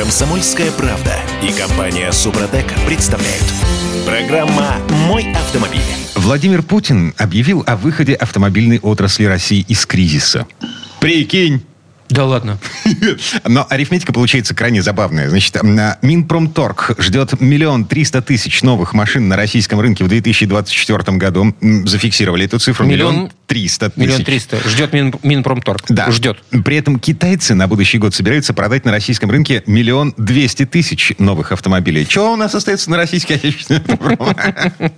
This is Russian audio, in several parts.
Комсомольская правда и компания Супротек представляют. Программа «Мой автомобиль». Владимир Путин объявил о выходе автомобильной отрасли России из кризиса. Прикинь! Да ладно. Но арифметика получается крайне забавная. Значит, Минпромторг ждет миллион триста тысяч новых машин на российском рынке в 2024 году. Зафиксировали эту цифру. Миллион- триста тысяч. Миллион триста. Ждет Мин, Минпромторг. Да. Ждет. При этом китайцы на будущий год собираются продать на российском рынке миллион двести тысяч новых автомобилей. Чего у нас остается на российский отечественный автопром?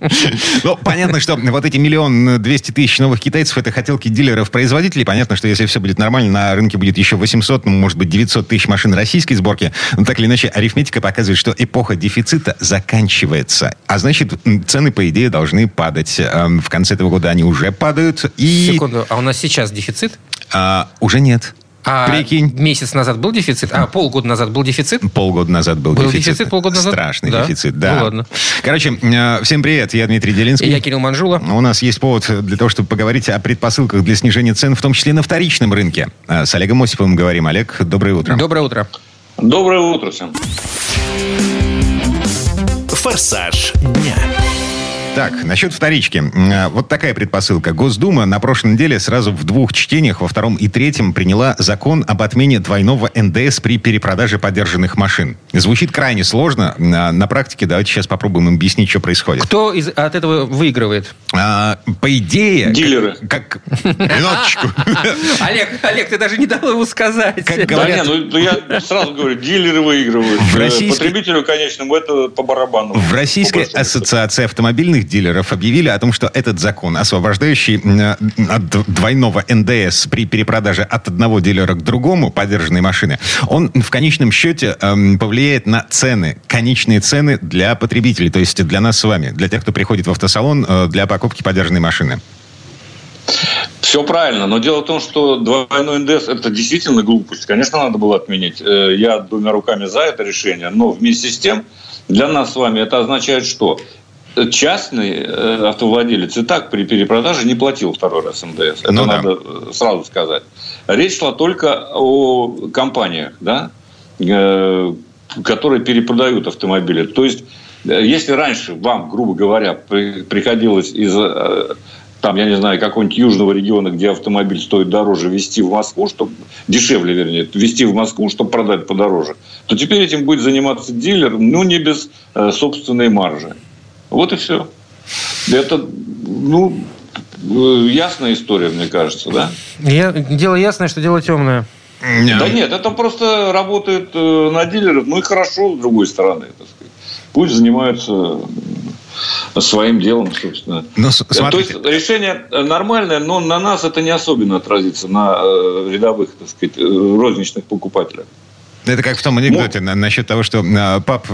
Ну, понятно, что вот эти миллион двести тысяч новых китайцев это хотелки дилеров-производителей. Понятно, что если все будет нормально, на рынке будет еще 800, ну, может быть, 900 тысяч машин российской сборки. Но так или иначе, арифметика показывает, что эпоха дефицита заканчивается. А значит, цены, по идее, должны падать. Эм, В конце этого года они уже падают. И Секунду. А у нас сейчас дефицит? а, уже нет. А Прикинь. месяц назад был дефицит? А полгода назад был дефицит? Полгода назад был, Был дефицит. дефицит полгода назад? Страшный Да? дефицит, да. Ну, ладно. Короче, э, всем привет, я Дмитрий Делинский. И я Кирилл Манжула. У нас есть повод для того, чтобы поговорить о предпосылках для снижения цен, в том числе на вторичном рынке. Э, С Олегом Осиповым говорим. Олег, доброе утро. Доброе утро. Доброе утро всем. «Форсаж дня». Так, насчет вторички. Э, Вот такая предпосылка. Госдума на прошлой неделе сразу в двух чтениях, во втором и третьем, приняла закон об отмене двойного НДС при перепродаже подержанных машин. Звучит крайне сложно. На, на практике давайте сейчас попробуем объяснить, что происходит. Кто из, от этого выигрывает? А, по идее... Дилеры. Как... Минуточку. Олег, Олег, ты даже не дал его сказать. Как Да говорят, не, ну ну, я сразу говорю, дилеры выигрывают. В российской- Потребителю конечному это по барабану. В Российской ассоциации автомобильных дилеров объявили о том, что этот закон, освобождающий от двойного НДС при перепродаже от одного дилера к другому подержанной машины, он в конечном счете эм, повлияет на цены, конечные цены для потребителей, то есть для нас с вами, для тех, кто приходит в автосалон э, для покупки подержанной машины. Все правильно, но дело в том, что двойной НДС – это действительно глупость. Конечно, надо было отменить. Э, Я двумя руками за это решение, но вместе с тем для нас с вами это означает что? Частный э, автовладелец и так при перепродаже не платил второй раз НДС. Это Ну да. надо э, сразу сказать. Речь шла только о компаниях, да, э, которые перепродают автомобили. То есть, если раньше вам, грубо говоря, при- приходилось из там, я не знаю, какого-нибудь южного региона, где автомобиль стоит дороже, везти в Москву, чтобы дешевле, вернее, везти в Москву, чтобы продать подороже, то теперь этим будет заниматься дилер, ну, не без э, собственной маржи. Вот и все. Это, ну, э, ясная история, мне кажется, да? Я, дело ясное, что дело темное. Да нет, это просто работает э, на дилеров, ну и хорошо, с другой стороны, так сказать. Пусть занимаются э, своим делом, собственно. Ну, То есть решение нормальное, но на нас это не особенно отразится, на рядовых, так сказать, розничных покупателях. Это как в том анекдоте на- насчет того, что а, пап,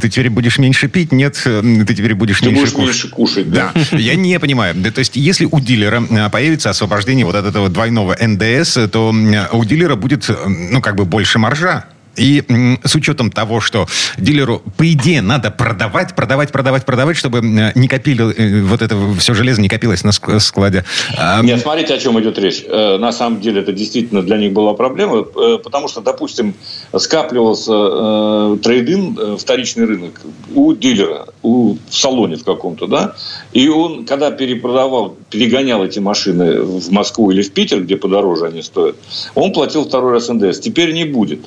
ты теперь будешь меньше пить, нет, ты теперь будешь Ты меньше будешь кушать. меньше кушать, Да, да? я не понимаю. Да, то есть, если у дилера а, появится освобождение вот от этого двойного НДС, то у дилера будет, ну, как бы больше маржа. И с учетом того, что дилеру, по идее, надо продавать, продавать, продавать, продавать, чтобы не копили, э, вот это все железо не копилось на ск- складе. А, Нет, смотрите, о чем идет речь. Э, На самом деле это действительно для них была проблема, э, потому что, допустим, скапливался трейдин, э, вторичный рынок у дилера, у, в салоне в каком-то, да, и он, когда перепродавал, перегонял эти машины в Москву или в Питер, где подороже они стоят, он платил второй раз НДС. Теперь не будет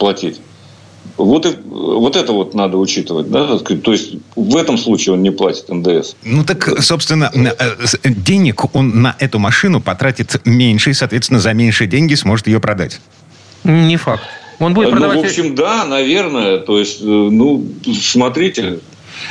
платить. Вот, и, вот это вот надо учитывать. Да? То есть в этом случае он не платит НДС. Ну так, собственно, э, денег он на эту машину потратит меньше, и, соответственно, за меньшие деньги сможет ее продать. Не факт. Он будет Ну, продавать... в общем, да, наверное. То есть, э, ну, смотрите.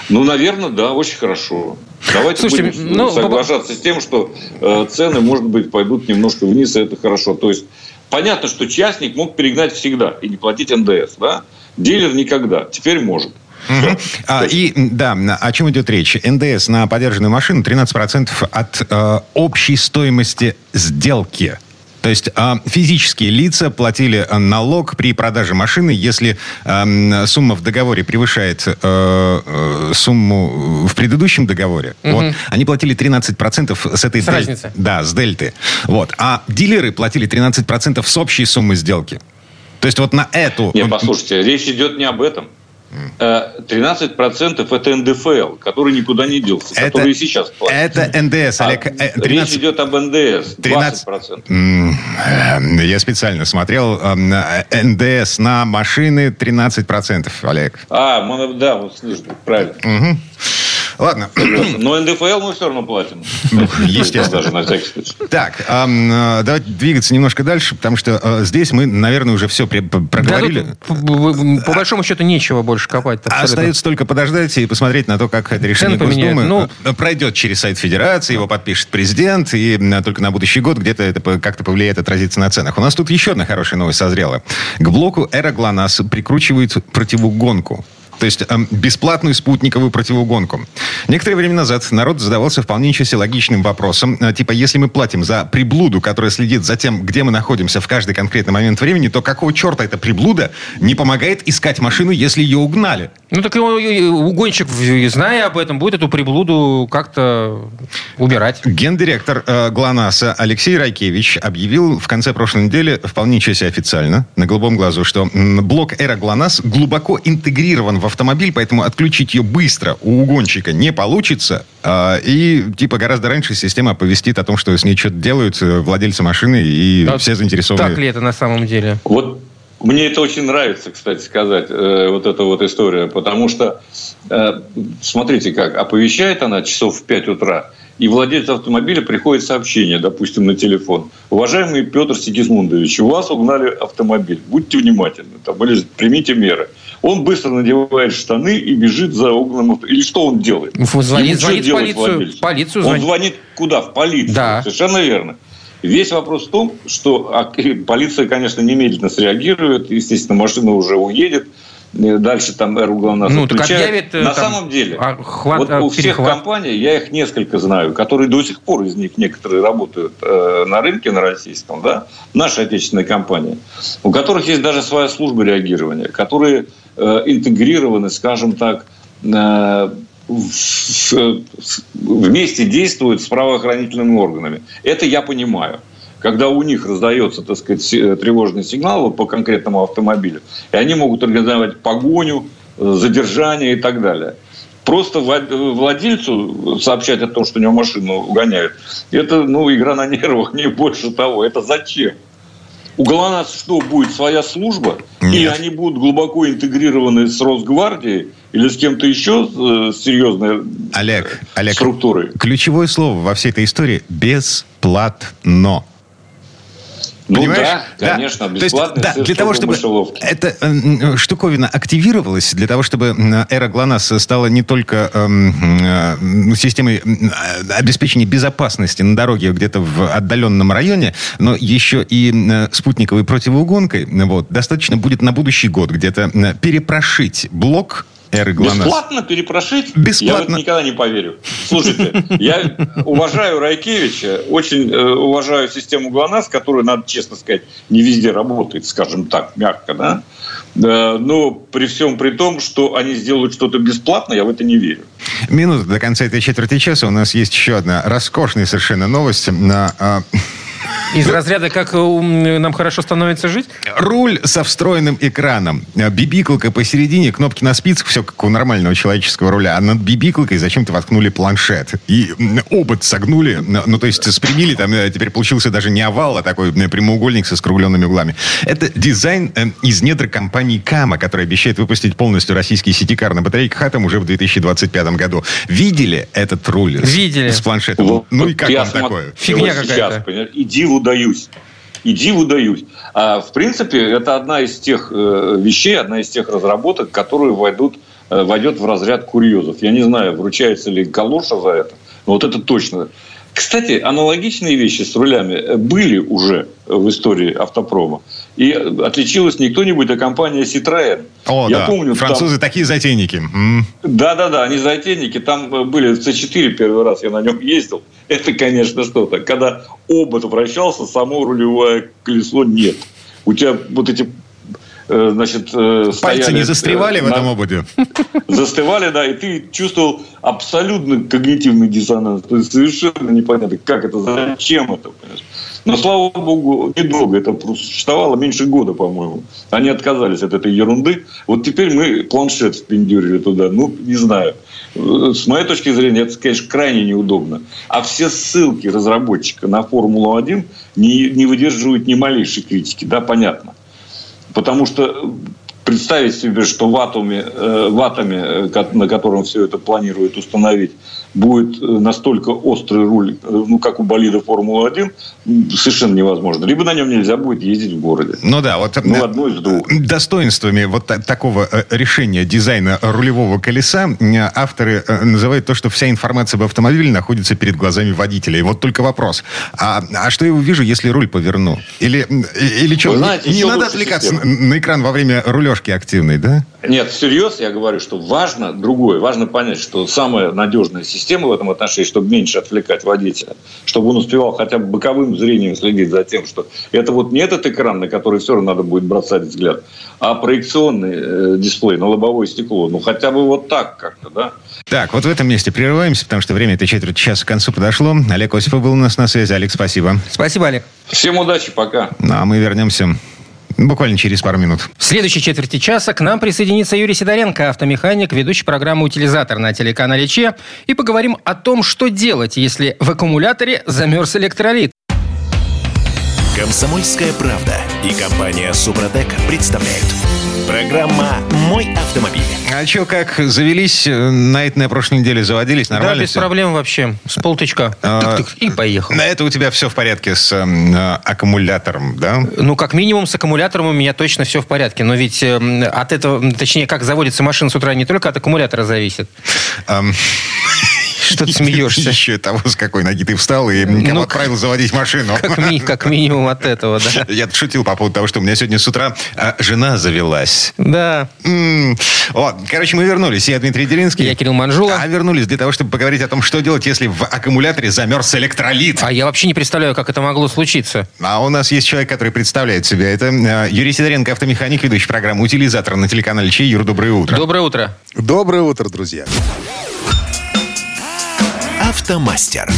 Ну, наверное, да, очень хорошо. Давайте Слушайте, будем ну, соглашаться с тем, что э, цены, может быть, пойдут немножко вниз, и это хорошо. То есть, понятно, что частник мог перегнать всегда и не платить НДС, да? Дилер никогда. Теперь может. Мгм. А, и, да, о чем идет речь? НДС на подержанную машину 13% от э, общей стоимости сделки. То есть э, физические лица платили э, налог при продаже машины, если эм, сумма в договоре превышает э, э, сумму в предыдущем договоре. Вот, они платили 13% с этой С дель- разницы. Да, с дельты. Вот. А дилеры платили 13% с общей суммы сделки. То есть вот на эту... Нет, послушайте, речь идет не об этом. 13% это НДФЛ, который никуда не делся, Это- который и сейчас платит. Это НДС, А Олег. э, Речь 13 идет об НДС, 13 20%. М, э, Я специально смотрел. эм, э, НДС на машины 13%, Олег. А, да, вот слышно, правильно. Мгм. Ладно. Но НДФЛ мы все равно платим. Ну, естественно. Даже на всякий случай. Так, э, давайте двигаться немножко дальше, потому что э, здесь мы, наверное, уже все проговорили. по, по большому счету нечего больше копать. Остается только подождать и посмотреть на то, как это решение. Госдумы Ну- э, пройдет через сайт Федерации, его подпишет президент, и только на будущий год где-то это как-то повлияет, отразится на ценах. У нас тут еще одна хорошая новость созрела. К блоку Эра ГЛОНАСС прикручивают противогонку. То есть эм, бесплатную спутниковую противогонку. Некоторое время назад народ задавался вполне себе логичным вопросом. э, Типа, если мы платим за приблуду, которая следит за тем, где мы находимся в каждый конкретный момент времени, то какого черта эта приблуда не помогает искать машину, если ее угнали? Ну так и- угонщик, зная об этом, будет эту приблуду как-то убирать. Гендиректор э, ГЛОНАССа Алексей Райкевич объявил в конце прошлой недели вполне себе официально, на голубом глазу, что блок Эра ГЛОНАСС глубоко интегрирован в автомобиль, поэтому отключить ее быстро у угонщика не получится. А, и типа гораздо раньше система оповестит о том, что с ней что-то делают э, владельцы машины и Да, все заинтересованные. Так ли это на самом деле? Вот мне это очень нравится, кстати сказать, э, вот эта вот история, потому что, э, смотрите как, оповещает она часов в 5 утра, и владельцу автомобиля приходит сообщение, допустим, на телефон. Уважаемый Петр Сигизмундович, у вас угнали автомобиль, будьте внимательны, там, или примите меры. Он быстро надевает штаны и бежит за авто- Или что он делает? Звонит, Ему звонит в полицию. владельцу? Полицию Он звонит. звонит куда? В полицию. Да. Совершенно верно. Весь вопрос в том, что а, полиция, конечно, немедленно среагирует. Естественно, машина уже уедет. Э, Дальше там РУ главное Ну, объявит, э, На там, самом деле, охват, вот у всех перехват. компаний, я их несколько знаю, которые до сих пор из них некоторые работают э, на рынке, на российском, да, наши отечественные компании, у которых есть даже своя служба реагирования, которые интегрированы, скажем так, э, вместе действуют с правоохранительными органами. Это я понимаю. Когда у них раздается, так сказать, тревожный сигнал по конкретному автомобилю, и они могут организовать погоню, э, задержание и так далее. Просто вла- владельцу сообщать о том, что у него машину угоняют, это ну, игра на нервах, не больше того. Это зачем? У ГЛОНАСС что, будет своя служба? И Нет. они будут глубоко интегрированы с Росгвардией или с кем-то еще э, с серьезной Олег, Олег, структурой? ключевое слово во всей этой истории – бесплатно. Ну Понимаешь? да, конечно, То есть, да, для того, чтобы эта э, штуковина активировалась, для того, чтобы эра ГЛОНАСС стала не только э, ну, системой э, обеспечения безопасности на дороге где-то в отдаленном районе, но еще и э, спутниковой противоугонкой, вот, достаточно будет на будущий год где-то э, перепрошить блок эры ГЛОНАСС. Бесплатно перепрошить? Бесплатно. Я в это никогда не поверю. Слушайте, я уважаю Райкевича, очень э, уважаю систему ГЛОНАСС, которая, надо честно сказать, не везде работает, скажем так, мягко, да? Э, Но при всем при том, что они сделают что-то бесплатно, я в это не верю. Минута до конца этой четверти часа. У нас есть еще одна роскошная совершенно новость. На, а, Из разряда, как э, нам хорошо становится жить? Руль со встроенным экраном. А, Бибиклка посередине, кнопки на спицах, все как у нормального человеческого руля. А над бибиклкой зачем-то воткнули планшет. И обод согнули. Ну, то есть спрямили, там э, теперь получился даже не овал, а такой э, прямоугольник со скругленными углами. Это дизайн э, из недр компании Кама, которая обещает выпустить полностью российские сетикар на батарейках Атом уже в 2025 году. Видели этот руль? с- Видели. С планшетом? Вот Ну и как я вам такое? Фигня какая-то. Диву даюсь. И диву даюсь. А, в принципе, это одна из тех э, вещей, одна из тех разработок, которые войдут, э, войдет в разряд курьезов. Я не знаю, вручается ли галоша за это, но вот это точно. Кстати, аналогичные вещи с рулями были уже в истории автопрома. И э, отличилась не кто-нибудь, а компания Citroën. О, Я да. помню, там- Французы такие затейники. Да-да-да, они затейники. Там э, были в C4 первый раз, я на нем ездил. Это, конечно, что-то. Когда обод вращался, само рулевое колесо нет. У тебя вот эти э, значит, э, Пальцы стояли, не застревали э, в этом на- ободе? Застывали, да, и ты чувствовал абсолютно когнитивный диссонанс. То есть совершенно непонятно, как это, зачем это. понимаешь? Но, слава богу, недолго. Это существовало меньше года, по-моему. Они отказались от этой ерунды. Вот теперь мы планшет впендюрили туда. Ну, не знаю. С моей точки зрения, это, конечно, крайне неудобно. А все ссылки разработчика на Формулу-1 не, не выдерживают ни малейшей критики. Да, понятно. Потому что представить себе, что в атоме, э, в атоме, э, на котором все это планируют установить, будет э, настолько острый руль, ну, как у болида Формулы-1, совершенно невозможно. Либо на нем нельзя будет ездить в городе. Ну да, вот ну, одно из двух. достоинствами вот такого решения дизайна рулевого колеса авторы называют то, что вся информация об автомобиле находится перед глазами водителя. И вот только вопрос, а, а что я увижу, если руль поверну? Или, или что, знаете, не, не надо отвлекаться система. на экран во время рулежки? Поддержки активной, да? Нет, всерьез я говорю, что важно другое. Важно понять, что самая надежная система в этом отношении, чтобы меньше отвлекать водителя, чтобы он успевал хотя бы боковым зрением следить за тем, что это вот не этот экран, на который все равно надо будет бросать взгляд, а проекционный э, дисплей на лобовое стекло. Ну, хотя бы вот так как-то, да? Так, вот в этом месте прерываемся, потому что время этой четверти часа к концу подошло. Олег Осипов был у нас на связи. Олег, спасибо. Спасибо, Олег. Всем удачи, пока. Ну, а мы вернемся Буквально через пару минут. В следующей четверти часа к нам присоединится Юрий Сидоренко, автомеханик, ведущий программы «Утилизатор» на телеканале ЧЕ. И поговорим о том, что делать, если в аккумуляторе замерз электролит. Комсомольская правда и компания «Супротек» представляют. Программа «Мой автомобиль». А что, как завелись? На это на прошлой неделе заводились? Нормально Да, без все? проблем вообще. С полтычка. А, и поехал. На это у тебя все в порядке с э, аккумулятором, да? Ну, как минимум, с аккумулятором у меня точно все в порядке. Но ведь э, от этого, точнее, как заводится машина с утра, не только от аккумулятора зависит. Что ты смеешься? Еще того, с какой ноги ты встал и ну, отправил заводить машину. Как, ми, как минимум от этого, да. Я шутил по поводу того, что у меня сегодня с утра а, жена завелась. Да. М-м. О, короче, мы вернулись. Я Дмитрий Делинский. Я Кирилл Манжула. А вернулись для того, чтобы поговорить о том, что делать, если в аккумуляторе замерз электролит. А я вообще не представляю, как это могло случиться. А у нас есть человек, который представляет себя. Это э, Юрий Сидоренко, автомеханик, ведущий программу «Утилизатор» на телеканале Чей. Юр, доброе утро. Доброе утро. Доброе утро, друзья. Автомастер.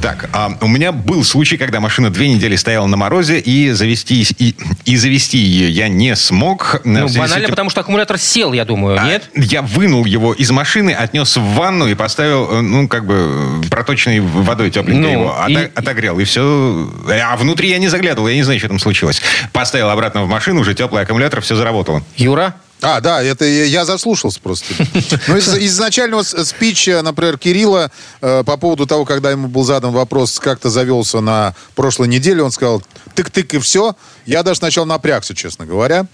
Так, а у меня был случай, когда машина две недели стояла на морозе, и завести, и, и завести ее я не смог. Ну, банально, этим... потому что аккумулятор сел, я думаю, а, нет? Я вынул его из машины, отнес в ванну и поставил, э, ну, как бы, проточной водой тепленькой ну, его, и... отогрел, и все. А внутри я не заглядывал, я не знаю, что там случилось. Поставил обратно в машину, уже теплый аккумулятор, все заработало. Юра? А, да, это я заслушался просто. Ну, из изначального спича, например, Кирилла э, по поводу того, когда ему был задан вопрос, как то завелся на прошлой неделе, он сказал, тык-тык и все. Я даже сначала напрягся, честно говоря.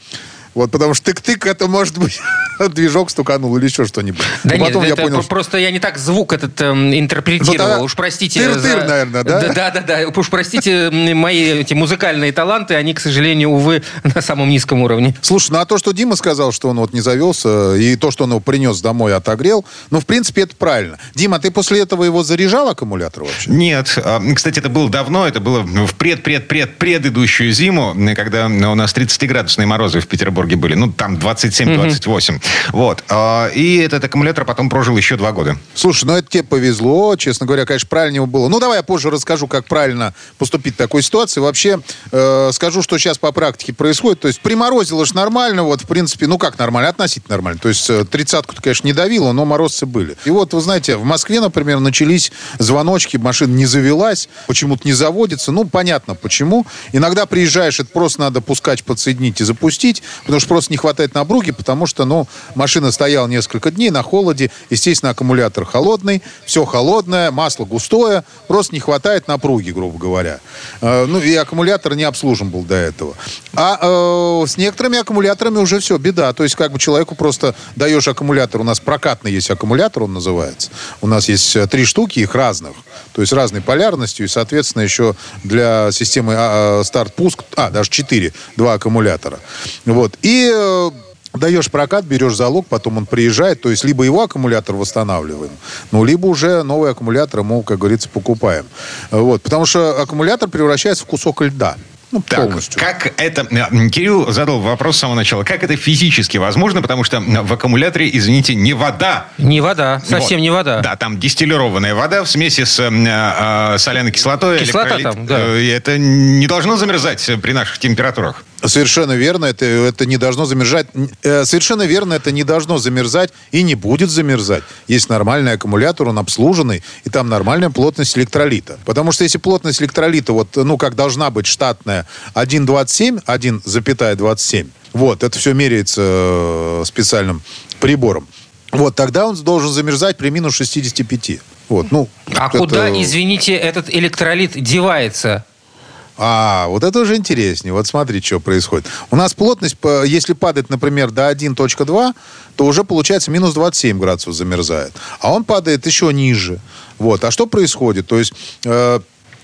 Вот, потому что тык-тык это может быть движок стуканул или еще что-нибудь. Да Но нет, потом я понял, просто я не так звук этот эм, интерпретировал. Ну, уж простите. Тыр-тыр, за... наверное, да? Да, да, да. Уж простите, мои эти музыкальные таланты, они, к сожалению, увы, на самом низком уровне. Слушай, ну а то, что Дима сказал, что он вот не завелся, и то, что он его принес домой, отогрел, ну, в принципе, это правильно. Дима, ты после этого его заряжал аккумулятор вообще? Нет. А, кстати, это было давно, это было в пред-пред-пред предыдущую зиму, когда у нас 30-градусные морозы в Петербурге были. Ну, там 27-28. Вот. А, и этот аккумулятор потом прожил еще два года. Слушай, ну это тебе повезло. Честно говоря, конечно, правильнее было. Ну, давай я позже расскажу, как правильно поступить в такой ситуации. Вообще, э, скажу, что сейчас по практике происходит. То есть приморозило же нормально, вот, в принципе, ну как нормально, относительно нормально. То есть э, тридцатку-то, конечно, не давило, но морозцы были. И вот, вы знаете, в Москве, например, начались звоночки, машина не завелась, почему-то не заводится. Ну, понятно, почему. Иногда приезжаешь, это просто надо пускать, подсоединить и запустить, потому что просто не хватает напруги, потому что, ну, машина стояла несколько дней на холоде, естественно, аккумулятор холодный, все холодное, масло густое, просто не хватает напруги, грубо говоря. Э, ну, и аккумулятор не обслужен был до этого. А э, с некоторыми аккумуляторами уже все, беда. То есть, как бы человеку просто даешь аккумулятор, у нас прокатный есть аккумулятор, он называется. У нас есть э, три штуки, их разных, то есть разной полярностью, и, соответственно, еще для системы а, а, старт-пуск, а, даже четыре, два аккумулятора. Вот. И э, даешь прокат, берешь залог, потом он приезжает, то есть либо его аккумулятор восстанавливаем, ну, либо уже новый аккумулятор ему, как говорится, покупаем. Вот, потому что аккумулятор превращается в кусок льда. Ну, Так, полностью. как это... э, Кирилл задал вопрос с самого начала. Как это физически возможно? Потому что в аккумуляторе, извините, не вода. Не вода, совсем Вот. не вода. Да, там дистиллированная вода в смеси с э, э, соляной кислотой. Кислота электролит. там, да. Э, и Это не должно замерзать при наших температурах. Совершенно верно, это, это не должно замерзать. Э, Совершенно верно, это не должно замерзать и не будет замерзать. Есть нормальный аккумулятор, он обслуженный, и там нормальная плотность электролита. Потому что если плотность электролита, вот, ну, как должна быть штатная, 1,27, 1,27, вот, это все меряется э, специальным прибором, вот, тогда он должен замерзать при минус 65. Вот, ну, А это- куда, извините, этот электролит девается? А, вот это уже интереснее. Вот смотри, что происходит. У нас плотность, по- если падает, например, до 1.2, то уже получается минус 27 градусов замерзает. А он падает еще ниже. Вот. А что происходит? То есть э,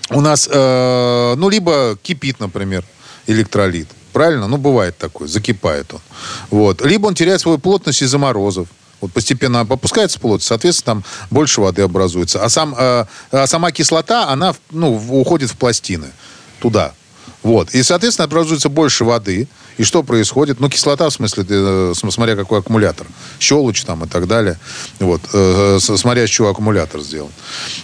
у нас, э, ну, либо кипит, например, электролит. Правильно? Ну, бывает такое. Закипает он. Вот. Либо он теряет свою плотность из-за морозов. Вот постепенно опускается плотность, соответственно, там больше воды образуется. А, сам, э, а сама кислота, она ну, уходит в пластины туда. Вот. И, соответственно, образуется больше воды. И что происходит? Ну, кислота, в смысле, э, см- смотря какой аккумулятор. Щелочь там и так далее. Вот. Э, с- Смотря с чего аккумулятор сделан.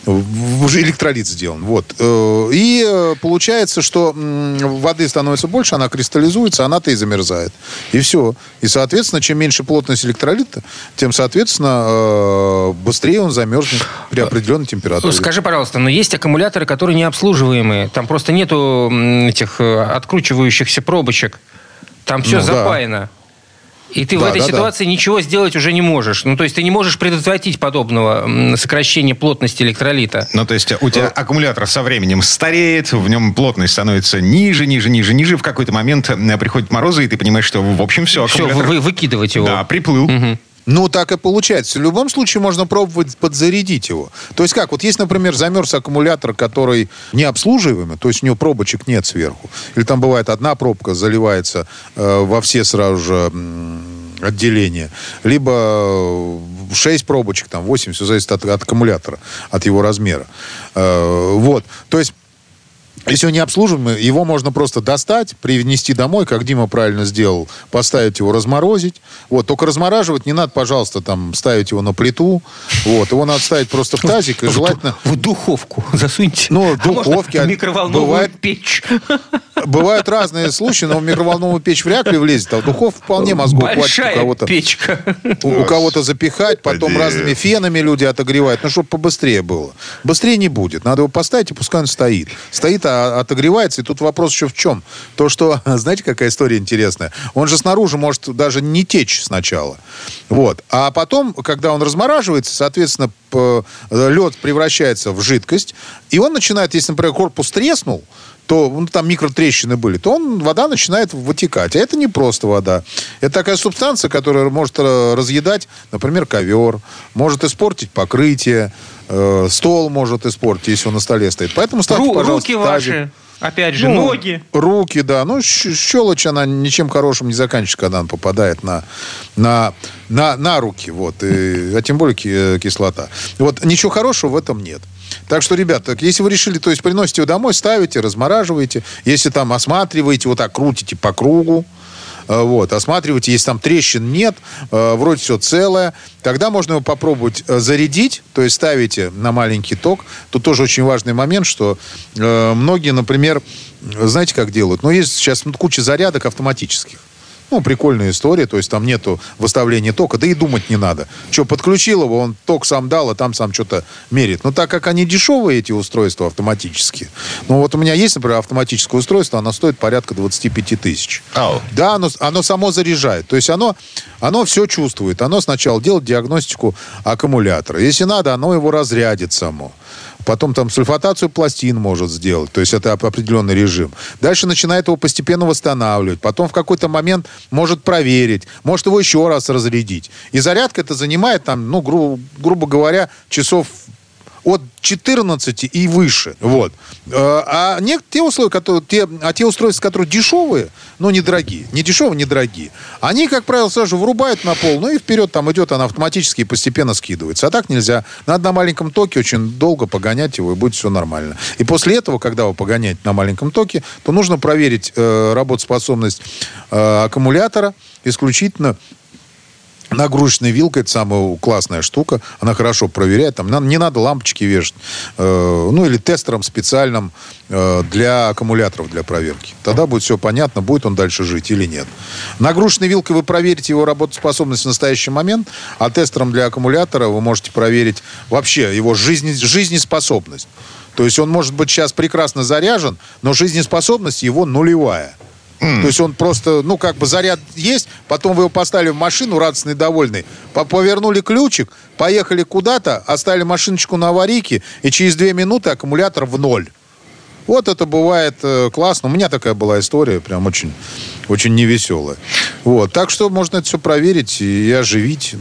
Уже электролит сделан. Вот. Э, И э, получается, что воды становится больше, она кристаллизуется, она-то и замерзает. И все. И, соответственно, чем меньше плотность электролита, тем, соответственно, э, быстрее он замерзнет при определенной температуре. Скажи, пожалуйста, но есть аккумуляторы, которые необслуживаемые. Там просто нету м, этих э, откручивающихся пробочек. Там все Ну, да. запаяно. И ты в Да, этой да, да. ситуации ничего сделать уже не можешь. Ну, то есть ты не можешь предотвратить подобного сокращения плотности электролита. Ну, то есть у тебя аккумулятор со временем стареет, в нем плотность становится ниже, ниже, ниже, ниже. В какой-то момент э, приходят морозы, и ты понимаешь, что, в общем, все, Все, аккумулятор... вы, выкидывать его. Да, приплыл. Ну, так и получается. В любом случае можно пробовать подзарядить его. То есть как? Вот есть, например, замерз аккумулятор, который не обслуживаемый, то есть у него пробочек нет сверху. Или там бывает одна пробка заливается э, во все сразу же отделения. Либо э, 6 пробочек, там 8, все зависит от, от аккумулятора, от его размера. Э, вот. То есть если он не обслуживаемый, его можно просто достать, привнести домой, как Дима правильно сделал, поставить его, разморозить. Вот, только размораживать не надо, пожалуйста, там, ставить его на плиту. Вот, его надо ставить просто в тазик, и желательно... В духовку засуньте. Ну, в А можно духовке, а в микроволновую бывает- печь. Бывают разные случаи, но в микроволновую печь вряд ли влезет, а в духовку вполне мозгов хватит у кого-то. печка. У, у кого-то запихать, потом Господи. разными фенами люди отогревают. Ну, чтобы побыстрее было. Быстрее не будет. Надо его поставить, и пускай он стоит. Стоит, а отогревается. И тут вопрос еще в чем? То, что, знаете, какая история интересная? Он же снаружи может даже не течь сначала. Вот. А потом, когда он размораживается, соответственно, лед превращается в жидкость, и он начинает, если, например, корпус треснул, то ну, там микротрещины были, то он, вода начинает вытекать. А это не просто вода. Это такая субстанция, которая может э, разъедать, например, ковер, может испортить покрытие, э, стол может испортить, если он на столе стоит. Поэтому ставьте, Ру- пожалуйста, Руки тазик. ваши. Опять же, Ну, ноги. Руки, да. Ну, щелочь, она ничем хорошим не заканчивается, когда она попадает на, на, на, на руки. Вот, и, а тем более э, кислота. Вот, ничего хорошего в этом нет. Так что, ребята, если вы решили, то есть приносите его домой, ставите, размораживаете. Если там осматриваете, вот так крутите по кругу, вот, осматриваете, если там трещин нет, э, вроде все целое, тогда можно его попробовать э, зарядить, то есть ставите на маленький ток. Тут тоже очень важный момент, что э, многие, например, знаете, как делают? Ну, есть сейчас ну, куча зарядок автоматических. Ну, прикольная история, то есть там нету выставления тока, да и думать не надо. Что, подключил его, он ток сам дал, а там сам что-то мерит. Но так как они дешевые, эти устройства автоматические, ну вот у меня есть, например, автоматическое устройство, оно стоит порядка 25 тысяч. Ау. Да, оно, оно само заряжает. То есть оно, оно все чувствует. Оно сначала делает диагностику аккумулятора. Если надо, оно его разрядит само. Потом там сульфатацию пластин может сделать. То есть это оп- определенный режим. Дальше начинает его постепенно восстанавливать. Потом в какой-то момент может проверить. Может его еще раз разрядить. И зарядка это занимает там, ну, гру- грубо говоря, часов от 14 и выше. Вот. Э, а не, те условия, которые, те, а те устройства, которые дешевые, но недорогие, не дешевые, недорогие, они, как правило, сразу же врубают на пол, ну и вперед там идет, она автоматически и постепенно скидывается. А так нельзя. Надо на маленьком токе очень долго погонять его, и будет все нормально. И после этого, когда вы погоняете на маленьком токе, то нужно проверить э, работоспособность э, аккумулятора исключительно Нагрузочная вилка, это самая классная штука. Она хорошо проверяет. Там не надо лампочки вешать. Э, ну, или тестером специальным э, для аккумуляторов, для проверки. Тогда будет все понятно, будет он дальше жить или нет. Нагрузочной вилкой вы проверите его работоспособность в настоящий момент, а тестером для аккумулятора вы можете проверить вообще его жизни, жизнеспособность. То есть он может быть сейчас прекрасно заряжен, но жизнеспособность его нулевая. Mm. То есть он просто, ну, как бы заряд есть, потом вы его поставили в машину, радостный, довольный, повернули ключик, поехали куда-то, оставили машиночку на аварийке, и через две минуты аккумулятор в ноль. Вот это бывает э, классно. У меня такая была история, прям очень, очень невеселая. Вот. Так что можно это все проверить и оживить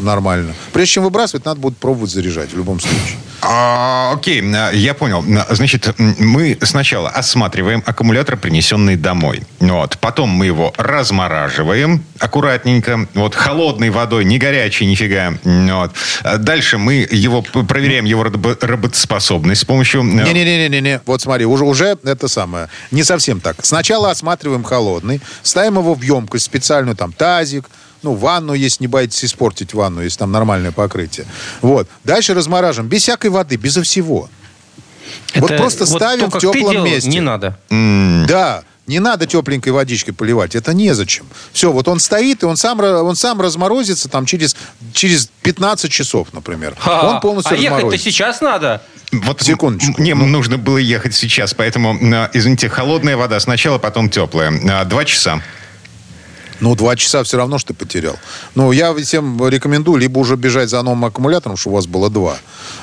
нормально. Прежде чем выбрасывать, надо будет пробовать заряжать в любом случае. А, окей, я понял. Значит, мы сначала осматриваем аккумулятор, принесенный домой. Вот. Потом мы его размораживаем аккуратненько. Вот холодной водой, не горячей нифига. Вот. Дальше мы его проверяем, его работоспособность с помощью... Не-не-не-не-не. Вот смотри, уже, уже это самое. Не совсем так. Сначала осматриваем холодный, ставим его в емкость специальную, там, тазик, ну, ванну, если не боитесь испортить ванну, если там нормальное покрытие. Вот. Дальше размораживаем. Без всякой воды, безо всего. Это вот просто вот ставим то, в теплом делал, месте. Не надо. Mm. Да. Не надо тепленькой водичкой поливать. Это незачем. Все, вот он стоит, и он сам, он сам разморозится там через, через 15 часов, например. А, он полностью а ехать-то сейчас надо? Вот Секундочку. Мне ну. нужно было ехать сейчас, поэтому, а, извините, холодная вода сначала, потом теплая. А, два часа. Ну, два часа все равно, что ты потерял. Ну, я всем рекомендую либо уже бежать за новым аккумулятором, что у вас было два.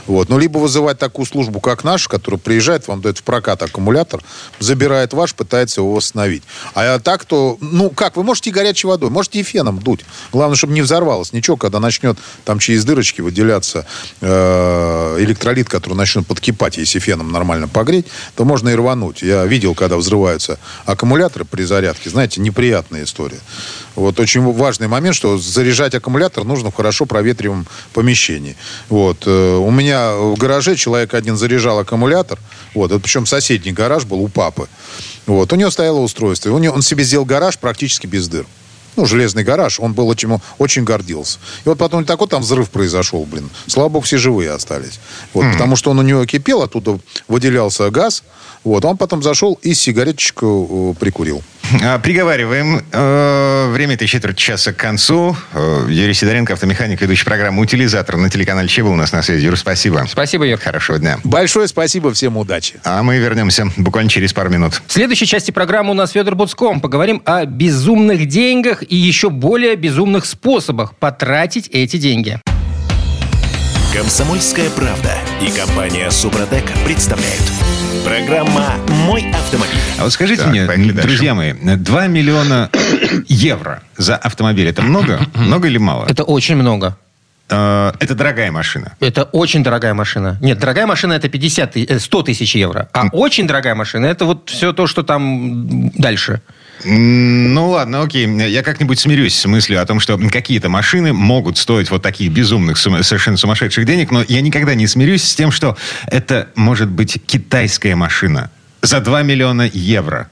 Вот. Ну, либо вызывать такую службу, как наша, которая приезжает, вам дает в прокат аккумулятор, забирает ваш, пытается его восстановить. А так то, ну, как, вы можете и горячей водой, можете и феном дуть. Главное, чтобы не взорвалось ничего, когда начнет там через дырочки выделяться э, электролит, который начнет подкипать, если феном нормально погреть, то можно и рвануть. Я видел, когда взрываются аккумуляторы при зарядке, знаете, неприятная история. Вот очень важный момент, что заряжать аккумулятор нужно в хорошо проветриваемом помещении. Вот. Э, у меня в гараже человек один заряжал аккумулятор. Вот. Причем соседний гараж был у папы. Вот. У него стояло устройство. У него, он себе сделал гараж практически без дыр ну, железный гараж, он был очень, очень гордился. И вот потом такой там взрыв произошел, блин. Слава богу, все живые остались. Вот, mm. Потому что он у него кипел, оттуда выделялся газ. Вот, он потом зашел и сигареточку э, прикурил. А, приговариваем. Э, время-то четверть часа к концу. Э, Юрий Сидоренко, автомеханик, ведущий программу «Утилизатор» на телеканале ЧЕ был у нас на связи. Юр, спасибо. Спасибо, Юр. Хорошего дня. Большое спасибо, всем удачи. А мы вернемся буквально через пару минут. В следующей части программы у нас Федор Буцком. Поговорим о безумных деньгах и еще более безумных способах потратить эти деньги. Комсомольская правда и компания Супротек представляют. Программа «Мой автомобиль». А вот скажите так, мне, друзья мои, 2 миллиона евро за автомобиль, это много? много или мало? Это очень много. А, это дорогая машина. Это очень дорогая машина. Нет, дорогая машина это 50, 100 э, тысяч евро. А очень дорогая машина это вот все то, что там дальше. Ну ладно, окей. Я как-нибудь смирюсь с мыслью о том, что какие-то машины могут стоить вот таких безумных, совершенно сумасшедших денег, но я никогда не смирюсь с тем, что это может быть китайская машина за 2 миллиона евро.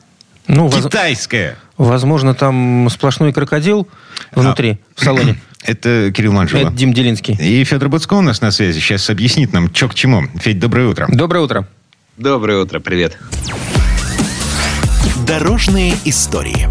Ну, Китайская. Возможно, там сплошной крокодил внутри, а, в салоне. Это Кирилл Манжула. Это Дим Делинский. И Федор Буцко у нас на связи. Сейчас объяснит нам, что к чему. Федь, доброе утро. Доброе утро. Доброе утро, привет. Дорожные истории.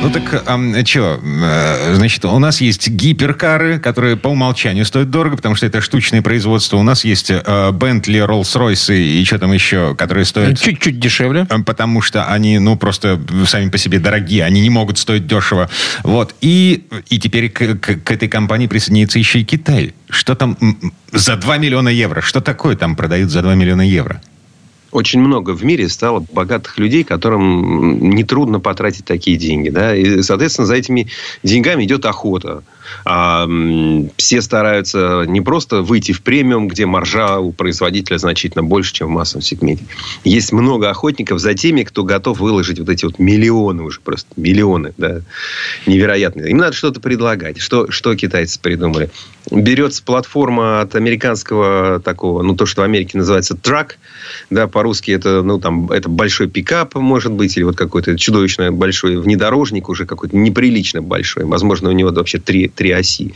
Ну так, а, что, э, значит, у нас есть гиперкары, которые по умолчанию стоят дорого, потому что это штучное производство. У нас есть э, Бентли, Роллс-Ройсы и что там еще, которые стоят... Чуть-чуть дешевле. Э, потому что они, ну, просто сами по себе дорогие, они не могут стоить дешево. Вот. И, и теперь к, к, к этой компании присоединится еще и Китай. Что там за 2 миллиона евро? Что такое там продают за 2 миллиона евро? Очень много в мире стало богатых людей, которым нетрудно потратить такие деньги. Да? И, соответственно, за этими деньгами идет охота. А, все стараются не просто выйти в премиум, где маржа у производителя значительно больше, чем в массовом сегменте. Есть много охотников за теми, кто готов выложить вот эти вот миллионы уже, просто миллионы, да, невероятные. Им надо что-то предлагать. Что, что китайцы придумали? Берется платформа от американского такого, ну, то, что в Америке называется трак, да, по-русски это, ну, там, это большой пикап, может быть, или вот какой-то чудовищно большой внедорожник, уже какой-то неприлично большой. Возможно, у него вообще три, три оси.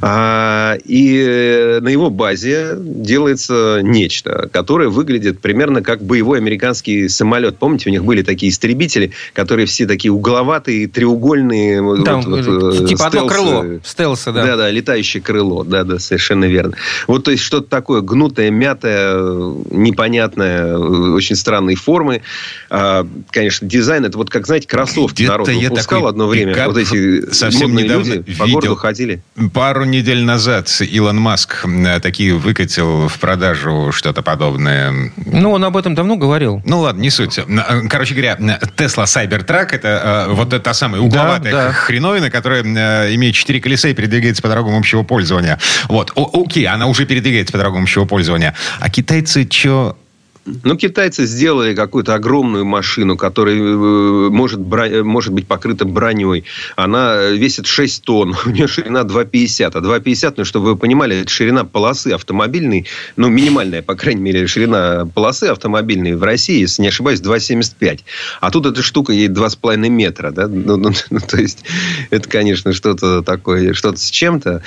А, и на его базе делается нечто, которое выглядит примерно как боевой американский самолет. Помните, у них были такие истребители, которые все такие угловатые, треугольные. Там, вот, вот, типа стелсы. одно крыло. Стелсы, да. Да-да, летающее крыло. Да-да, совершенно верно. Вот, то есть, что-то такое гнутое, мятое, непонятное, очень странные формы. А, конечно, дизайн, это вот как, знаете, кроссовки народ выпускал одно время. Вот эти совсем недавно люди видел. По городу ходили. Пару недель назад Илон Маск э, такие выкатил в продажу что-то подобное. Ну, он об этом давно говорил. Ну, ладно, не суть. Э, короче говоря, Tesla Cybertruck это э, вот та самая угловатая да, да. хреновина, которая имеет четыре колеса и передвигается по дорогам общего пользования. Вот. О, окей, она уже передвигается по дорогам общего пользования. А китайцы что ну, китайцы сделали какую-то огромную машину, которая э, может, бро... может быть покрыта броней. Она весит 6 тонн. У нее ширина 2,50. А 2,50, ну, чтобы вы понимали, это ширина полосы автомобильной. Ну, минимальная, по крайней мере, ширина полосы автомобильной в России, если не ошибаюсь, 2,75. А тут эта штука ей 2,5 метра. Да? Ну, ну, ну, то есть, это, конечно, что-то такое, что-то с чем-то.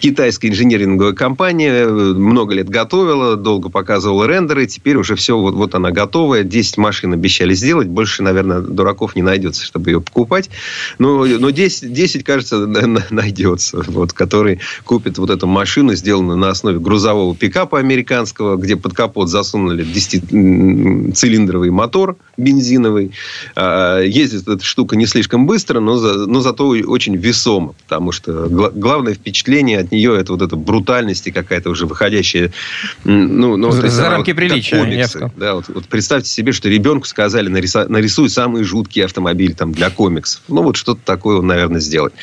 Китайская инженеринговая компания э, много лет готовила, долго показывала рендеры, теперь уже все, вот, вот она готовая. 10 машин обещали сделать, больше, наверное, дураков не найдется, чтобы ее покупать. Но, но 10, 10 кажется, найдется, вот, который купит вот эту машину, сделанную на основе грузового пикапа американского, где под капот засунули 10-цилиндровый мотор бензиновый. А, ездит эта штука не слишком быстро, но, за, но зато очень весомо, потому что главное впечатление от нее это вот эта брутальность и какая-то уже выходящая... Ну, ну, за, за рамки вот, приличия. Комиксы, да, вот, вот представьте себе, что ребенку сказали, нариса, нарисуй самый жуткий автомобиль там, для комиксов. Ну, вот что-то такое он, наверное, сделает.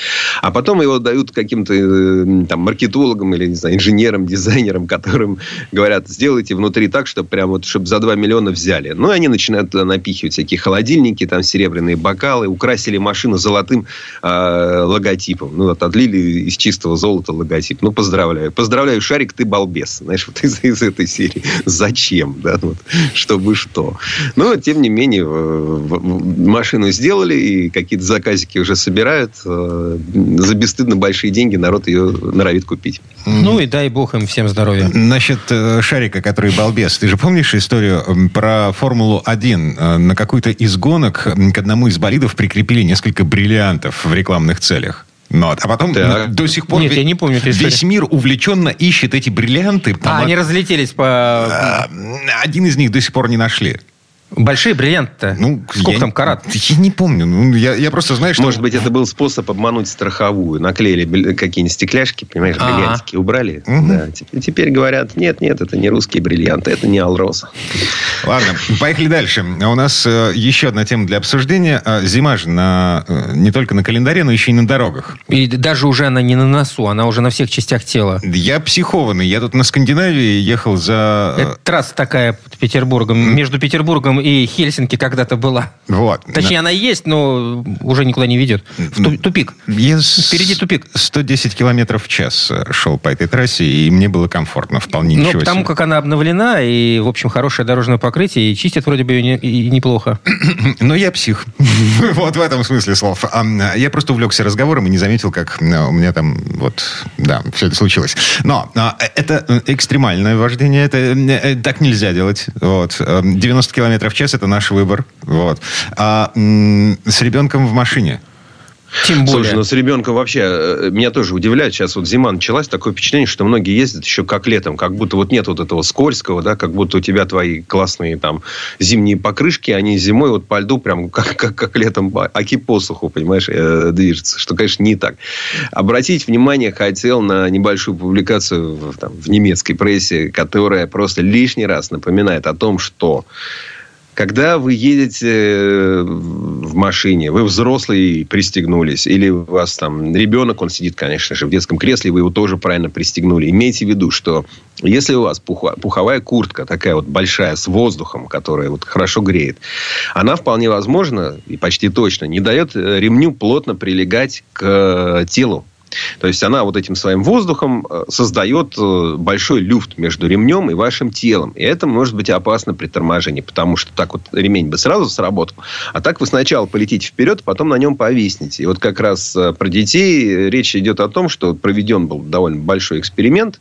А потом его дают каким-то э, там маркетологам или, не знаю, инженерам, дизайнерам, которым говорят, сделайте внутри так, чтобы прям вот, чтобы за 2 миллиона взяли. Ну, и они начинают туда напихивать всякие холодильники, там серебряные бокалы, украсили машину золотым э, логотипом. Ну, вот отлили из чистого золота логотип логотип. Ну, поздравляю. Поздравляю, Шарик, ты балбес. Знаешь, вот из, из этой серии. Зачем? Да, вот, чтобы что. Но, тем не менее, машину сделали, и какие-то заказики уже собирают. Э, за бесстыдно большие деньги народ ее норовит купить. Ну, и дай бог им всем здоровья. Насчет э, Шарика, который балбес. Ты же помнишь историю про Формулу-1? Э, на какой-то из гонок к одному из болидов прикрепили несколько бриллиантов в рекламных целях. Ну, а потом так. до сих пор Нет, весь, я не помню весь мир увлеченно ищет эти бриллианты. А, они разлетелись по... А, один из них до сих пор не нашли. Большие бриллианты-то? Ну, Сколько я, там карат? Я не помню. Ну, я, я просто знаю, что... Может быть, это был способ обмануть страховую. Наклеили какие-нибудь стекляшки, понимаешь, А-а-а. бриллиантики, убрали. Угу. Да. Теперь говорят, нет, нет, это не русские бриллианты, это не Алроса. Ладно, поехали дальше. У нас э, еще одна тема для обсуждения. А, зима же на, э, не только на календаре, но еще и на дорогах. И даже уже она не на носу, она уже на всех частях тела. Я психованный. Я тут на Скандинавии ехал за... Э, это трасса такая под Петербургом. Между Петербургом и Хельсинки когда-то была. Вот. Точнее, она есть, но уже никуда не ведет. В тупик. Я Впереди тупик. 110 километров в час шел по этой трассе, и мне было комфортно, вполне Ну, потому себе. как она обновлена, и, в общем, хорошее дорожное покрытие, и чистят вроде бы ее не, и неплохо. Но я псих. Вот в этом смысле слов. Я просто увлекся разговором и не заметил, как у меня там вот, да, все это случилось. Но а, это экстремальное вождение, это э, так нельзя делать. Вот. 90 километров в час – это наш выбор. Вот. А с ребенком в машине – Тем более. Слушай, ну с ребенком вообще, э, меня тоже удивляет, сейчас вот зима началась, такое впечатление, что многие ездят еще как летом, как будто вот нет вот этого скользкого, да, как будто у тебя твои классные там зимние покрышки, они зимой вот по льду прям как, как, как летом аки посуху, понимаешь, э, движется, что, конечно, не так. Обратить внимание хотел на небольшую публикацию в, там, в немецкой прессе, которая просто лишний раз напоминает о том, что когда вы едете э, в машине, вы взрослый пристегнулись, или у вас там ребенок, он сидит, конечно же, в детском кресле, вы его тоже правильно пристегнули. Имейте в виду, что если у вас пуховая куртка такая вот большая, с воздухом, которая вот хорошо греет, она вполне возможно и почти точно не дает э, ремню плотно прилегать к э, телу то есть она вот этим своим воздухом э, создает э, большой люфт между ремнем и вашим телом. И это может быть опасно при торможении, потому что так вот ремень бы сразу сработал. А так вы сначала полетите вперед, а потом на нем повиснете. И вот как раз э, про детей речь идет о том, что проведен был довольно большой эксперимент.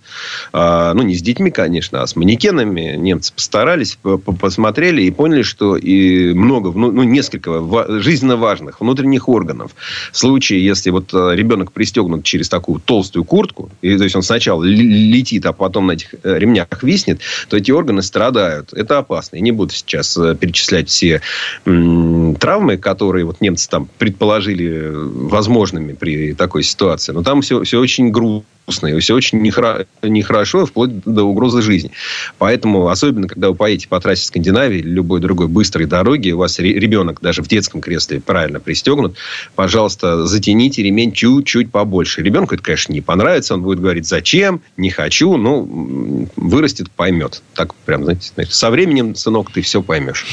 Ну, не с детьми, конечно, а с манекенами. Немцы постарались, посмотрели и поняли, что и много, ну, ну несколько жизненно важных внутренних органов. В случае, если вот ребенок пристегнут через такую толстую куртку, и, то есть он сначала летит, а потом на этих э, ремнях виснет, то эти органы страдают. Это опасно. Я не буду сейчас э, перечислять все травмы, которые вот немцы там предположили возможными при такой ситуации. Но там все, все очень грустно и все очень нехорошо, нехорошо, вплоть до угрозы жизни. Поэтому, особенно, когда вы поедете по трассе Скандинавии или любой другой быстрой дороги, у вас ребенок даже в детском кресле правильно пристегнут, пожалуйста, затяните ремень чуть-чуть побольше. Ребенку это, конечно, не понравится, он будет говорить, зачем, не хочу, ну, вырастет, поймет. Так прям, знаете, со временем, сынок, ты все поймешь.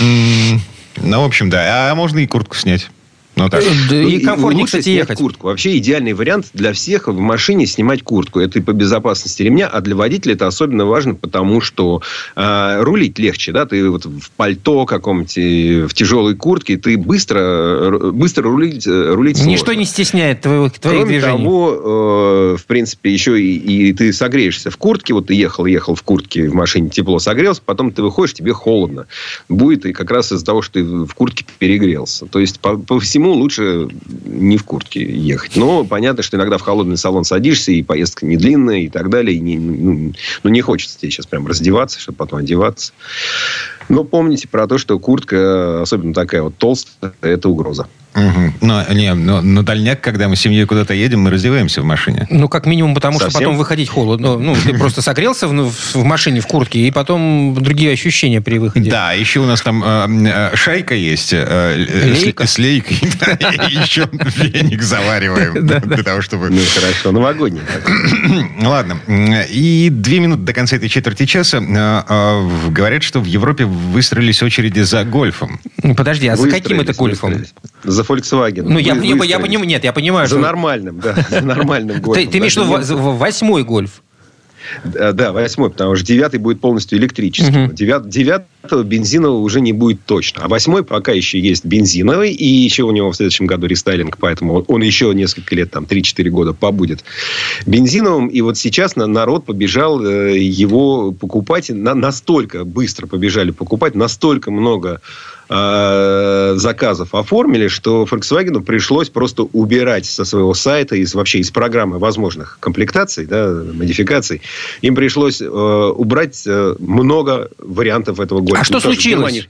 Ну, в общем, да. А можно и куртку снять. Ну, так. Да, и комфортнее, Лучше кстати, ехать. куртку. Вообще идеальный вариант для всех в машине снимать куртку. Это и по безопасности ремня, а для водителя это особенно важно, потому что э, рулить легче. Да? Ты вот в пальто каком-нибудь, в тяжелой куртке, ты быстро, быстро рулить, рулить сложно. Ничто не стесняет твоих, твоих Кроме движений. того, э, в принципе, еще и, и ты согреешься в куртке. Вот ты ехал, ехал в куртке, в машине тепло согрелся, потом ты выходишь, тебе холодно. Будет и как раз из-за того, что ты в куртке перегрелся. То есть, по, по всему всему лучше не в куртке ехать. Но понятно, что иногда в холодный салон садишься, и поездка не длинная, и так далее. И не, ну, ну, не хочется тебе сейчас прям раздеваться, чтобы потом одеваться. Но помните про то, что куртка, особенно такая вот толстая, это угроза. Угу. Но, не, но, но дальняк, когда мы с семьей куда-то едем, мы раздеваемся в машине. Ну, как минимум, потому Совсем? что потом выходить холодно. Ну, ты просто согрелся в, в машине, в куртке, и потом другие ощущения при выходе. Да, еще у нас там э, шайка есть. Э, э Лейка. С, лейкой. Еще веник завариваем. Для того, чтобы... Ну, хорошо, новогодний. Ладно. И две минуты до конца этой четверти часа. Э, говорят, что в Европе выстроились очереди за гольфом. Подожди, а за каким это гольфом? За Volkswagen. Ну, я, я, я понимаю, нет, я понимаю, За что... нормальным, да, за нормальным гольфом. Ты, ты имеешь в виду восьмой гольф? Да, восьмой, потому что девятый будет полностью электрическим. Угу. Девят, девятого бензинового уже не будет точно. А восьмой пока еще есть бензиновый. И еще у него в следующем году рестайлинг, поэтому он еще несколько лет, там 3-4 года побудет бензиновым. И вот сейчас народ побежал э, его покупать. Настолько быстро побежали покупать, настолько много э, заказов оформили, что Volkswagen пришлось просто убирать со своего сайта, из, вообще из программы возможных комплектаций, да, модификаций, им пришлось э, убрать э, много вариантов этого года. А что случилось?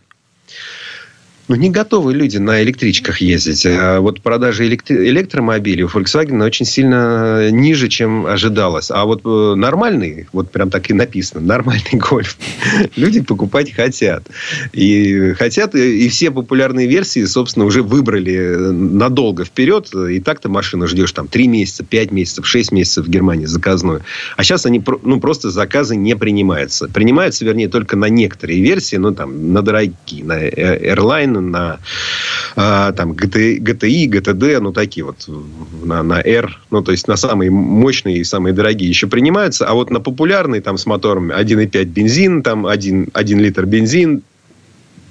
Ну, не готовы люди на электричках ездить. А вот продажи электри- электромобилей у Volkswagen очень сильно ниже, чем ожидалось. А вот э, нормальный, вот прям так и написано, нормальный гольф, люди покупать хотят. И хотят, и все популярные версии, собственно, уже выбрали надолго вперед. И так-то машину ждешь там 3 месяца, 5 месяцев, 6 месяцев в Германии заказную. А сейчас они, ну, просто заказы не принимаются. Принимаются, вернее, только на некоторые версии, ну, там, на дорогие, на Airline, на э, там, GTI, GTD, ну, такие вот, на, на R, ну, то есть на самые мощные и самые дорогие еще принимаются, а вот на популярные, там, с мотором 1,5 бензин, там, 1, 1 литр бензин,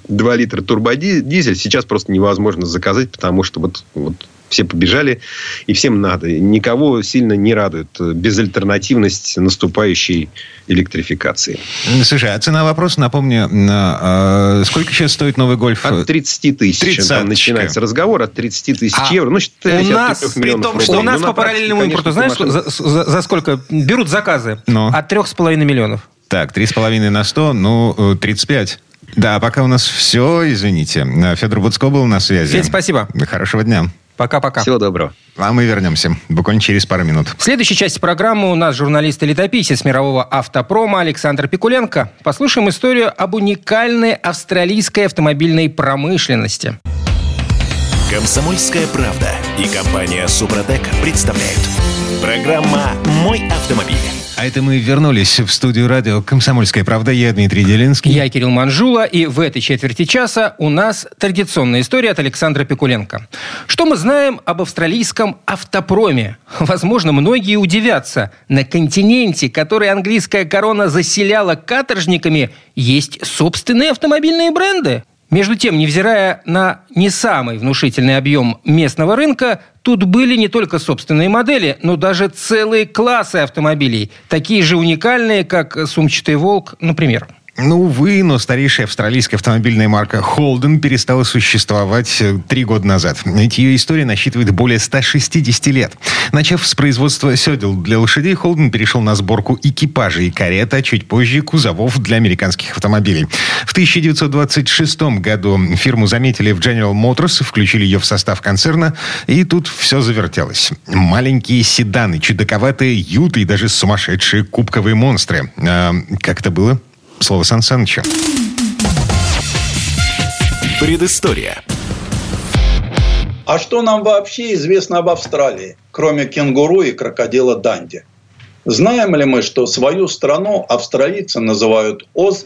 2 литра турбодизель сейчас просто невозможно заказать, потому что вот, вот все побежали, и всем надо. Никого сильно не радует безальтернативность наступающей электрификации. Слушай, а цена вопроса, напомню, а, сколько сейчас стоит новый гольф? От 30 тысяч. 30 Там начинается разговор от 30 тысяч а евро. Ну, считайте, у нас, при том, что у нас ну, по параллельному импорту, знаешь, за, за, за сколько берут заказы? Но. От 3,5 миллионов. Так, 3,5 на 100, ну, 35. Да, пока у нас все, извините. Федор Буцко был на связи. Федь, спасибо. Хорошего дня. Пока-пока. Всего доброго. А мы вернемся буквально через пару минут. В следующей части программы у нас журналист и летописец мирового автопрома Александр Пикуленко. Послушаем историю об уникальной австралийской автомобильной промышленности. Комсомольская правда и компания Супротек представляют. Программа «Мой автомобиль». А это мы вернулись в студию радио «Комсомольская правда». Я Дмитрий Делинский. Я Кирилл Манжула. И в этой четверти часа у нас традиционная история от Александра Пикуленко. Что мы знаем об австралийском автопроме? Возможно, многие удивятся. На континенте, который английская корона заселяла каторжниками, есть собственные автомобильные бренды. Между тем, невзирая на не самый внушительный объем местного рынка, тут были не только собственные модели, но даже целые классы автомобилей, такие же уникальные, как сумчатый «Волк», например. Ну, увы, но старейшая австралийская автомобильная марка Holden перестала существовать э, три года назад. Ведь ее история насчитывает более 160 лет. Начав с производства седел для лошадей, Holden перешел на сборку экипажей и карет, а чуть позже кузовов для американских автомобилей. В 1926 году фирму заметили в General Motors, включили ее в состав концерна, и тут все завертелось. Маленькие седаны, чудаковатые юты и даже сумасшедшие кубковые монстры. А, как это было? Слово Сан Санычу. Предыстория. А что нам вообще известно об Австралии, кроме кенгуру и крокодила Данди? Знаем ли мы, что свою страну австралийцы называют Оз,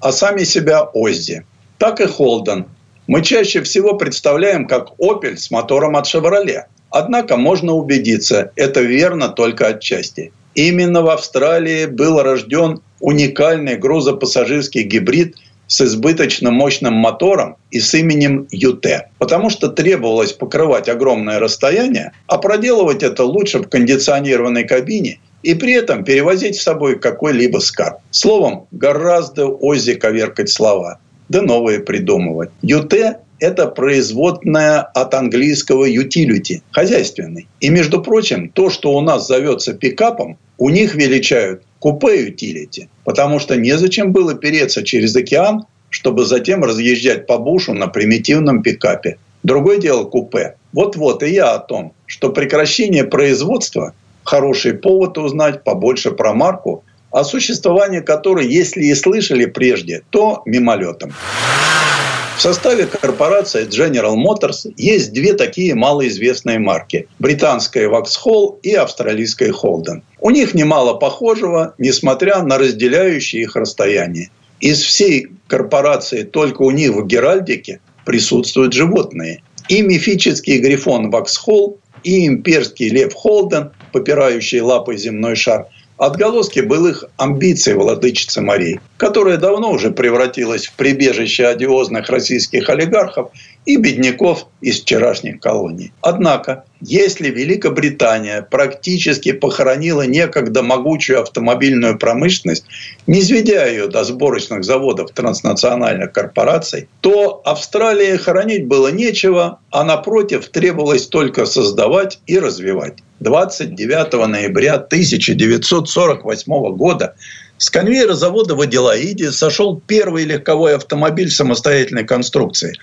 а сами себя Оззи? Так и Холден. Мы чаще всего представляем как Opel с мотором от Chevrolet. Однако можно убедиться, это верно только отчасти. Именно в Австралии был рожден уникальный грузопассажирский гибрид с избыточно мощным мотором и с именем ЮТ. Потому что требовалось покрывать огромное расстояние, а проделывать это лучше в кондиционированной кабине и при этом перевозить с собой какой-либо скарб. Словом, гораздо ози коверкать слова, да новые придумывать. ЮТ это производная от английского utility, хозяйственный. И, между прочим, то, что у нас зовется пикапом, у них величают купе utility, потому что незачем было переться через океан, чтобы затем разъезжать по бушу на примитивном пикапе. Другое дело купе. Вот-вот и я о том, что прекращение производства – хороший повод узнать побольше про марку, о существовании которой, если и слышали прежде, то мимолетом. В составе корпорации General Motors есть две такие малоизвестные марки – британская Vauxhall и австралийская Holden. У них немало похожего, несмотря на разделяющие их расстояние. Из всей корпорации только у них в Геральдике присутствуют животные. И мифический грифон Ваксхолл, и имперский лев Холден, попирающий лапой земной шар – отголоски былых амбиций владычицы морей, которая давно уже превратилась в прибежище одиозных российских олигархов и бедняков из вчерашних колоний. Однако, если Великобритания практически похоронила некогда могучую автомобильную промышленность, не сведя ее до сборочных заводов транснациональных корпораций, то Австралии хоронить было нечего, а напротив требовалось только создавать и развивать. 29 ноября 1948 года с конвейера завода в Аделаиде сошел первый легковой автомобиль самостоятельной конструкции –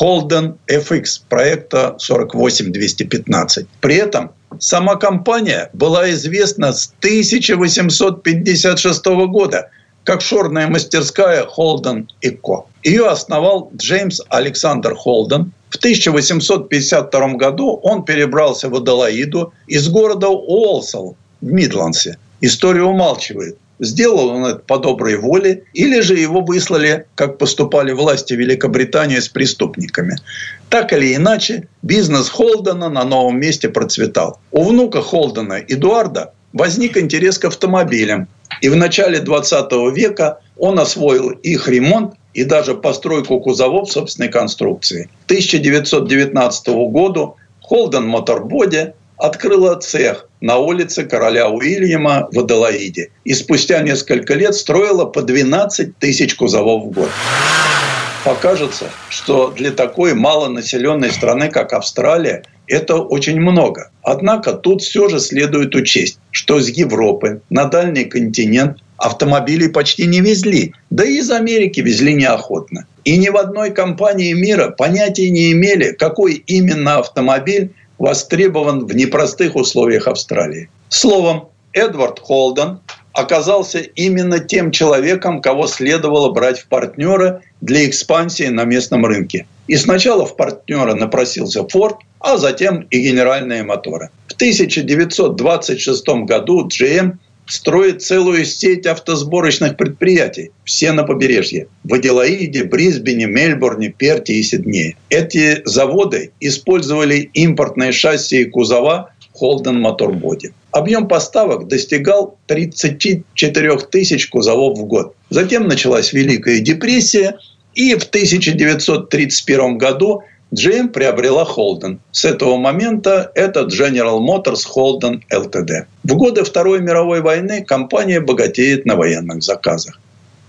Holden FX проекта 48215. При этом сама компания была известна с 1856 года как шорная мастерская Holden Co. Ее основал Джеймс Александр Холден. В 1852 году он перебрался в Адалаиду из города Уолсал в Мидландсе. История умалчивает, Сделал он это по доброй воле, или же его выслали, как поступали власти Великобритании с преступниками. Так или иначе, бизнес Холдена на новом месте процветал. У внука Холдена, Эдуарда, возник интерес к автомобилям. И в начале 20 века он освоил их ремонт и даже постройку кузовов собственной конструкции. К 1919 году Холден Моторбоди открыла цех на улице короля Уильяма в Аделаиде. И спустя несколько лет строила по 12 тысяч кузовов в год. Покажется, что для такой малонаселенной страны, как Австралия, это очень много. Однако тут все же следует учесть, что из Европы на дальний континент автомобилей почти не везли, да и из Америки везли неохотно. И ни в одной компании мира понятия не имели, какой именно автомобиль востребован в непростых условиях Австралии. Словом, Эдвард Холден оказался именно тем человеком, кого следовало брать в партнеры для экспансии на местном рынке. И сначала в партнера напросился Форд, а затем и генеральные моторы. В 1926 году GM строит целую сеть автосборочных предприятий, все на побережье. В Аделаиде, Брисбене, Мельбурне, Перте и Сиднее. Эти заводы использовали импортные шасси и кузова Holden Motor Body. Объем поставок достигал 34 тысяч кузовов в год. Затем началась Великая депрессия, и в 1931 году GM приобрела Holden. С этого момента это General Motors Holden Ltd. В годы Второй мировой войны компания богатеет на военных заказах.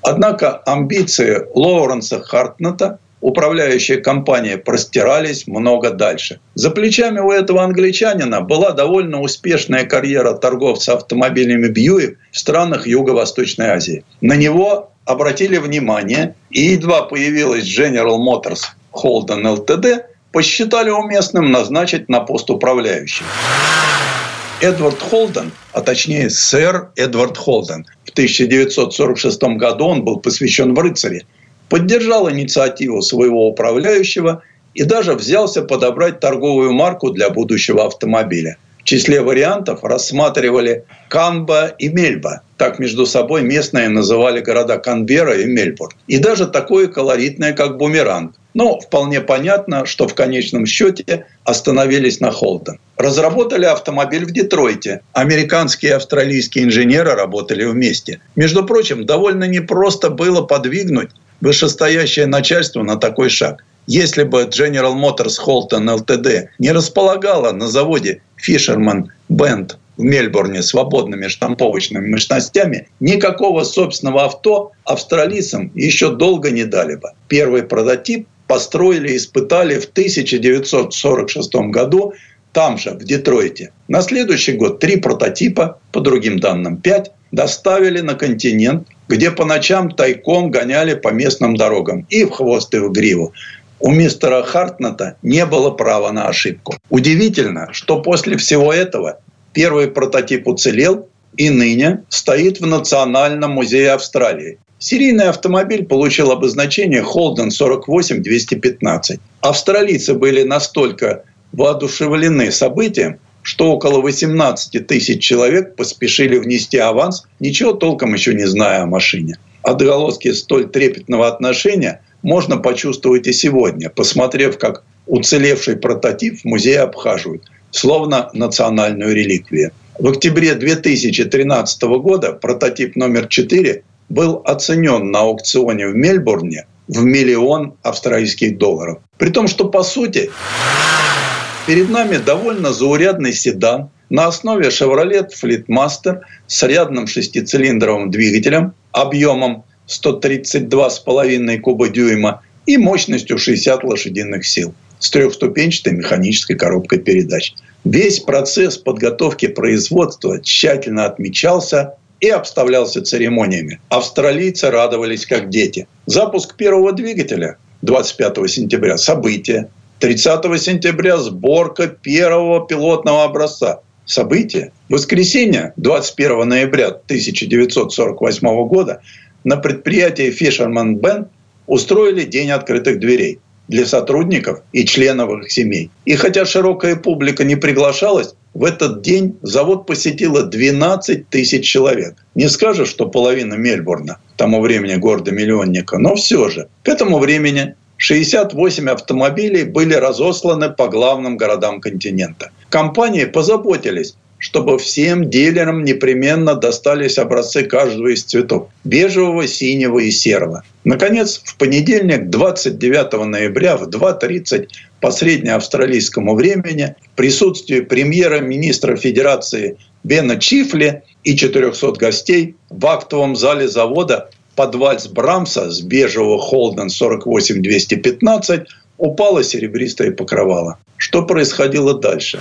Однако амбиции Лоуренса Хартнета, управляющая компания, простирались много дальше. За плечами у этого англичанина была довольно успешная карьера торговца автомобилями Бьюик в странах Юго-Восточной Азии. На него обратили внимание, и едва появилась General Motors Холден ЛТД, посчитали уместным назначить на пост управляющего. Эдвард Холден, а точнее сэр Эдвард Холден, в 1946 году он был посвящен в рыцаре, поддержал инициативу своего управляющего и даже взялся подобрать торговую марку для будущего автомобиля. В числе вариантов рассматривали Канба и Мельба. Так между собой местные называли города Канбера и Мельбурн. И даже такое колоритное, как Бумеранг. Но вполне понятно, что в конечном счете остановились на Холден. Разработали автомобиль в Детройте. Американские и австралийские инженеры работали вместе. Между прочим, довольно непросто было подвигнуть вышестоящее начальство на такой шаг. Если бы General Motors Holton Ltd. не располагала на заводе Fisherman Bend в Мельбурне свободными штамповочными мощностями, никакого собственного авто австралийцам еще долго не дали бы. Первый прототип построили испытали в 1946 году там же, в Детройте. На следующий год три прототипа, по другим данным пять, доставили на континент, где по ночам тайком гоняли по местным дорогам и в хвост, и в гриву. У мистера Хартната не было права на ошибку. Удивительно, что после всего этого первый прототип уцелел и ныне стоит в Национальном музее Австралии. Серийный автомобиль получил обозначение Holden 48215. Австралийцы были настолько воодушевлены событием, что около 18 тысяч человек поспешили внести аванс, ничего толком еще не зная о машине. Отголоски столь трепетного отношения можно почувствовать и сегодня, посмотрев, как уцелевший прототип в музее обхаживают, словно национальную реликвию. В октябре 2013 года прототип номер 4 был оценен на аукционе в Мельбурне в миллион австралийских долларов. При том, что по сути перед нами довольно заурядный седан на основе Chevrolet Fleetmaster с рядным шестицилиндровым двигателем объемом 132,5 куба дюйма и мощностью 60 лошадиных сил с трехступенчатой механической коробкой передач. Весь процесс подготовки производства тщательно отмечался и обставлялся церемониями. Австралийцы радовались как дети. Запуск первого двигателя 25 сентября – событие. 30 сентября – сборка первого пилотного образца. Событие. Воскресенье, 21 ноября 1948 года, на предприятии Fisherman Band устроили День открытых дверей для сотрудников и членов их семей. И хотя широкая публика не приглашалась, в этот день завод посетило 12 тысяч человек. Не скажешь, что половина Мельбурна, к тому времени города-миллионника, но все же. К этому времени 68 автомобилей были разосланы по главным городам континента. Компании позаботились чтобы всем дилерам непременно достались образцы каждого из цветов – бежевого, синего и серого. Наконец, в понедельник, 29 ноября в 2.30 по среднеавстралийскому времени в присутствии премьера-министра Федерации Бена Чифли и 400 гостей в актовом зале завода под вальс Брамса с бежевого Холден 48215 упало серебристое покрывало. Что происходило дальше?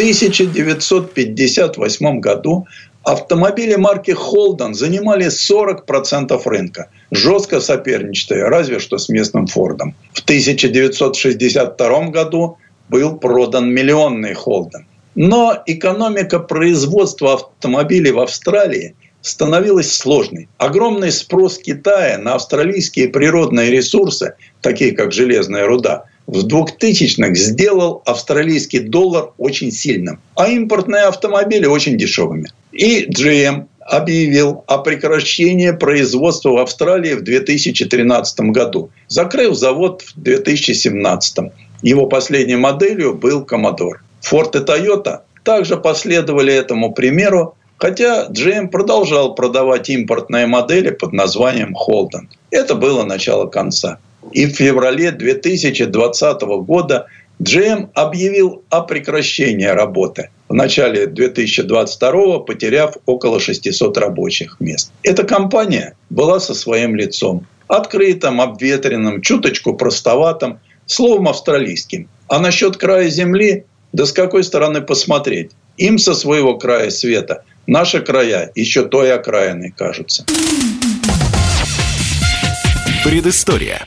В 1958 году автомобили марки Холден занимали 40% рынка, жестко соперничая разве что с местным Фордом. В 1962 году был продан миллионный Холден. Но экономика производства автомобилей в Австралии становилась сложной. Огромный спрос Китая на австралийские природные ресурсы, такие как железная руда, в 2000-х сделал австралийский доллар очень сильным, а импортные автомобили очень дешевыми. И GM объявил о прекращении производства в Австралии в 2013 году, закрыв завод в 2017. Его последней моделью был Commodore. Ford и Toyota также последовали этому примеру, хотя GM продолжал продавать импортные модели под названием Holden. Это было начало конца. И в феврале 2020 года GM объявил о прекращении работы. В начале 2022 потеряв около 600 рабочих мест. Эта компания была со своим лицом. Открытым, обветренным, чуточку простоватым, словом австралийским. А насчет края земли да с какой стороны посмотреть? Им со своего края света наши края еще той окраиной кажутся. Предыстория.